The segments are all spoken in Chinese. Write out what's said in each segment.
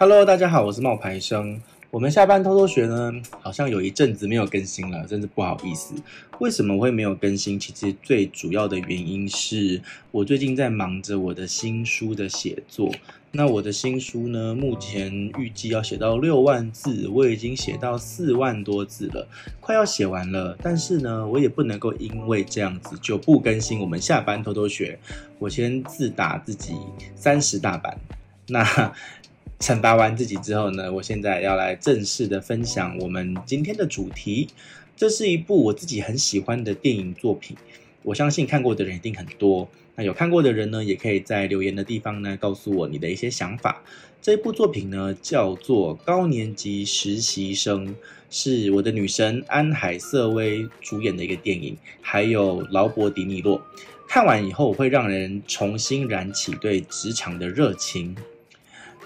Hello，大家好，我是冒牌生。我们下班偷偷学呢，好像有一阵子没有更新了，真是不好意思。为什么会没有更新？其实最主要的原因是我最近在忙着我的新书的写作。那我的新书呢，目前预计要写到六万字，我已经写到四万多字了，快要写完了。但是呢，我也不能够因为这样子就不更新。我们下班偷偷学，我先自打自己三十大板。那。惩罚完自己之后呢，我现在要来正式的分享我们今天的主题。这是一部我自己很喜欢的电影作品，我相信看过的人一定很多。那有看过的人呢，也可以在留言的地方呢告诉我你的一些想法。这部作品呢叫做《高年级实习生》，是我的女神安海瑟薇主演的一个电影，还有劳勃迪尼洛。看完以后会让人重新燃起对职场的热情。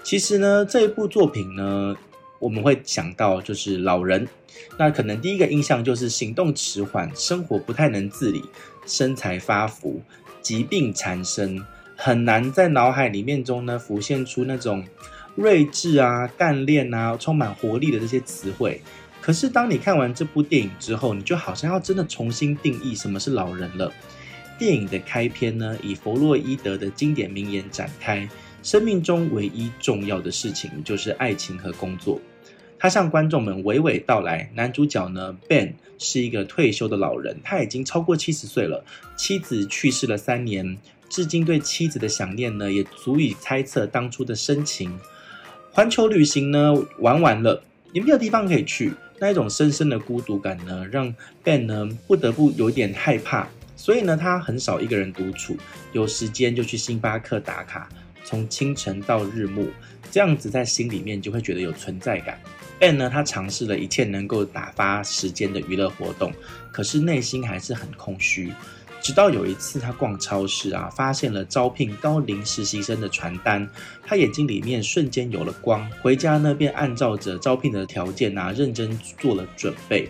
其实呢，这一部作品呢，我们会想到就是老人，那可能第一个印象就是行动迟缓，生活不太能自理，身材发福，疾病缠身，很难在脑海里面中呢浮现出那种睿智啊、干练啊、充满活力的这些词汇。可是当你看完这部电影之后，你就好像要真的重新定义什么是老人了。电影的开篇呢，以弗洛伊德的经典名言展开。生命中唯一重要的事情就是爱情和工作。他向观众们娓娓道来。男主角呢，Ben 是一个退休的老人，他已经超过七十岁了。妻子去世了三年，至今对妻子的想念呢，也足以猜测当初的深情。环球旅行呢，玩完了，也没有地方可以去，那一种深深的孤独感呢，让 Ben 呢不得不有点害怕。所以呢，他很少一个人独处，有时间就去星巴克打卡。从清晨到日暮，这样子在心里面就会觉得有存在感。Ben 呢，他尝试了一切能够打发时间的娱乐活动，可是内心还是很空虚。直到有一次他逛超市啊，发现了招聘高龄实习生的传单，他眼睛里面瞬间有了光。回家呢，便按照着招聘的条件啊，认真做了准备。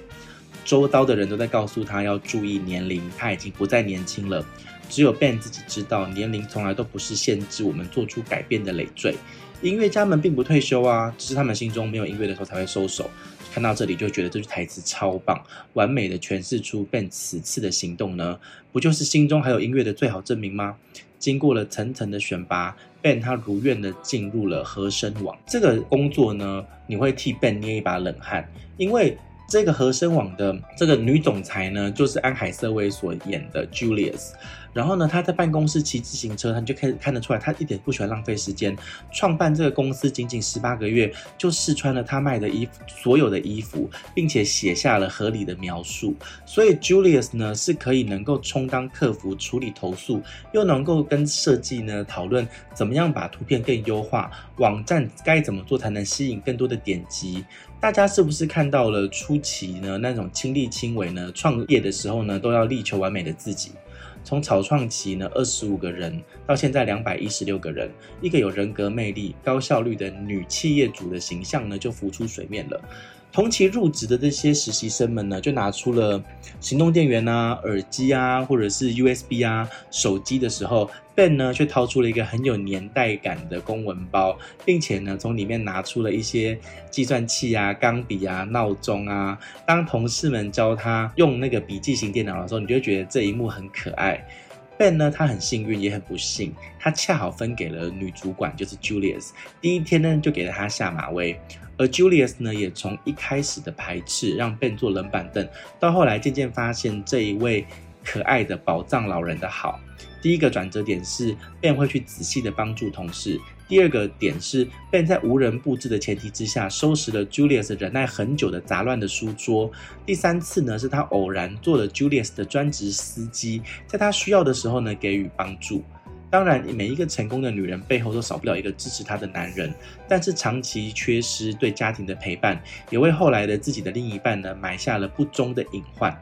周遭的人都在告诉他要注意年龄，他已经不再年轻了。只有 Ben 自己知道，年龄从来都不是限制我们做出改变的累赘。音乐家们并不退休啊，只是他们心中没有音乐的时候才会收手。看到这里就觉得这句台词超棒，完美的诠释出 Ben 此次的行动呢，不就是心中还有音乐的最好证明吗？经过了层层的选拔，Ben 他如愿的进入了和声网。这个工作呢，你会替 Ben 捏一把冷汗，因为。这个和声网的这个女总裁呢，就是安海瑟薇所演的 Julius。然后呢，她在办公室骑自行车，她就开始看得出来，她一点不喜欢浪费时间。创办这个公司仅仅十八个月，就试穿了她卖的衣服所有的衣服，并且写下了合理的描述。所以 Julius 呢，是可以能够充当客服处理投诉，又能够跟设计呢讨论怎么样把图片更优化，网站该怎么做才能吸引更多的点击。大家是不是看到了初期呢那种亲力亲为呢？创业的时候呢，都要力求完美的自己。从草创期呢，二十五个人到现在两百一十六个人，一个有人格魅力、高效率的女企业主的形象呢，就浮出水面了。同期入职的这些实习生们呢，就拿出了行动电源啊、耳机啊，或者是 USB 啊、手机的时候，Ben 呢却掏出了一个很有年代感的公文包，并且呢从里面拿出了一些计算器啊、钢笔啊、闹钟啊。当同事们教他用那个笔记型电脑的时候，你就觉得这一幕很可爱。Ben 呢，他很幸运，也很不幸，他恰好分给了女主管，就是 Julius。第一天呢，就给了他下马威。而 Julius 呢，也从一开始的排斥，让 Ben 坐冷板凳，到后来渐渐发现这一位可爱的宝藏老人的好。第一个转折点是 Ben 会去仔细的帮助同事；第二个点是 Ben 在无人布置的前提之下，收拾了 Julius 忍耐很久的杂乱的书桌；第三次呢，是他偶然做了 Julius 的专职司机，在他需要的时候呢，给予帮助。当然，每一个成功的女人背后都少不了一个支持她的男人，但是长期缺失对家庭的陪伴，也为后来的自己的另一半呢埋下了不忠的隐患。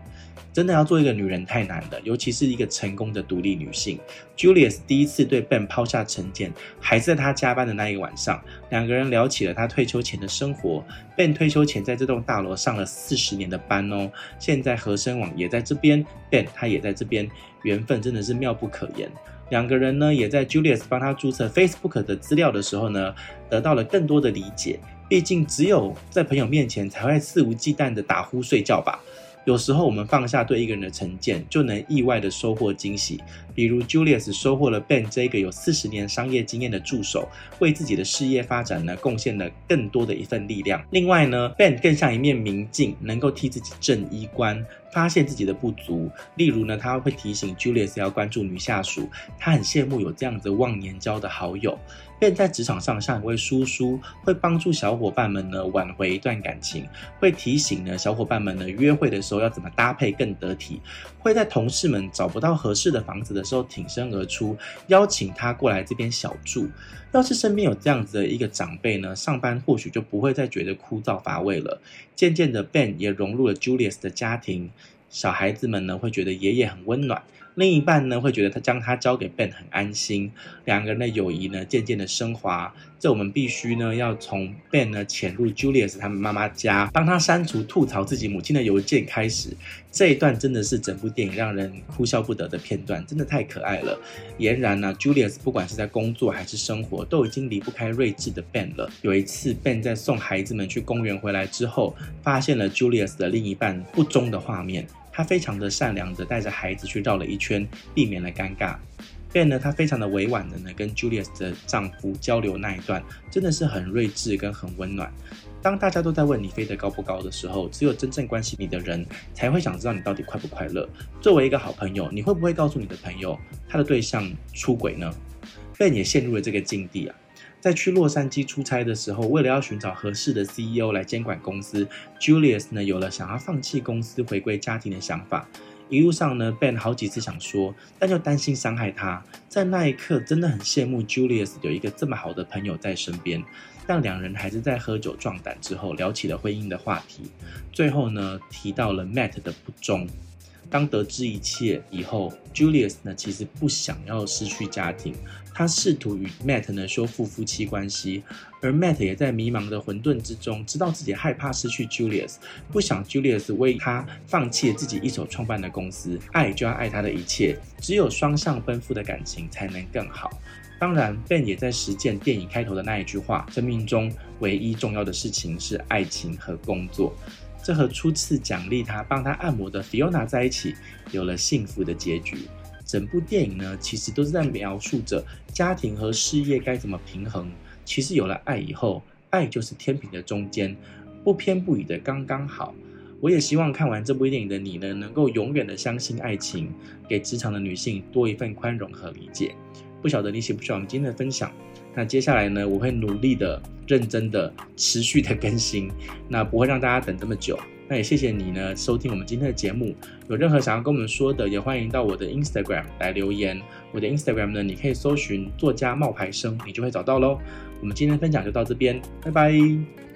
真的要做一个女人太难了，尤其是一个成功的独立女性。Julius 第一次对 Ben 抛下成见，还是在他加班的那一晚上，两个人聊起了他退休前的生活。Ben 退休前在这栋大楼上了四十年的班哦，现在和声网也在这边，Ben 他也在这边，缘分真的是妙不可言。两个人呢，也在 Julius 帮他注册 Facebook 的资料的时候呢，得到了更多的理解。毕竟，只有在朋友面前才会肆无忌惮的打呼睡觉吧。有时候我们放下对一个人的成见，就能意外的收获惊喜。比如 Julius 收获了 Ben 这个有四十年商业经验的助手，为自己的事业发展呢贡献了更多的一份力量。另外呢，Ben 更像一面明镜，能够替自己正衣冠，发现自己的不足。例如呢，他会提醒 Julius 要关注女下属，他很羡慕有这样子忘年交的好友。便在职场上像一位叔叔，会帮助小伙伴们呢挽回一段感情，会提醒呢小伙伴们呢约会的时候要怎么搭配更得体，会在同事们找不到合适的房子的时候挺身而出，邀请他过来这边小住。要是身边有这样子的一个长辈呢，上班或许就不会再觉得枯燥乏味了。渐渐的，Ben 也融入了 Julius 的家庭，小孩子们呢会觉得爷爷很温暖。另一半呢会觉得他将他交给 Ben 很安心，两个人的友谊呢渐渐的升华。这我们必须呢要从 Ben 呢潜入 Julius 他们妈妈家，帮他删除吐槽自己母亲的邮件开始。这一段真的是整部电影让人哭笑不得的片段，真的太可爱了。俨然呢，Julius 不管是在工作还是生活，都已经离不开睿智的 Ben 了。有一次，Ben 在送孩子们去公园回来之后，发现了 Julius 的另一半不忠的画面。他非常的善良的带着孩子去绕了一圈，避免了尴尬。Ben 呢，他非常的委婉的呢跟 Julius 的丈夫交流那一段，真的是很睿智跟很温暖。当大家都在问你飞得高不高的时候，只有真正关心你的人才会想知道你到底快不快乐。作为一个好朋友，你会不会告诉你的朋友他的对象出轨呢？Ben 也陷入了这个境地啊。在去洛杉矶出差的时候，为了要寻找合适的 CEO 来监管公司，Julius 呢有了想要放弃公司回归家庭的想法。一路上呢，Ben 好几次想说，但又担心伤害他。在那一刻，真的很羡慕 Julius 有一个这么好的朋友在身边。但两人还是在喝酒壮胆之后，聊起了婚姻的话题。最后呢，提到了 Matt 的不忠。当得知一切以后，Julius 呢其实不想要失去家庭，他试图与 Matt 呢修复夫妻关系，而 Matt 也在迷茫的混沌之中，知道自己害怕失去 Julius，不想 Julius 为他放弃自己一手创办的公司，爱就要爱他的一切，只有双向奔赴的感情才能更好。当然，Ben 也在实践电影开头的那一句话：生命中唯一重要的事情是爱情和工作。这和初次奖励他、帮他按摩的 Fiona 在一起，有了幸福的结局。整部电影呢，其实都是在描述着家庭和事业该怎么平衡。其实有了爱以后，爱就是天平的中间，不偏不倚的刚刚好。我也希望看完这部电影的你呢，能够永远的相信爱情，给职场的女性多一份宽容和理解。不晓得你喜不喜欢我们今天的分享？那接下来呢，我会努力的、认真的、持续的更新，那不会让大家等这么久。那也谢谢你呢，收听我们今天的节目。有任何想要跟我们说的，也欢迎到我的 Instagram 来留言。我的 Instagram 呢，你可以搜寻作家冒牌生，你就会找到喽。我们今天分享就到这边，拜拜。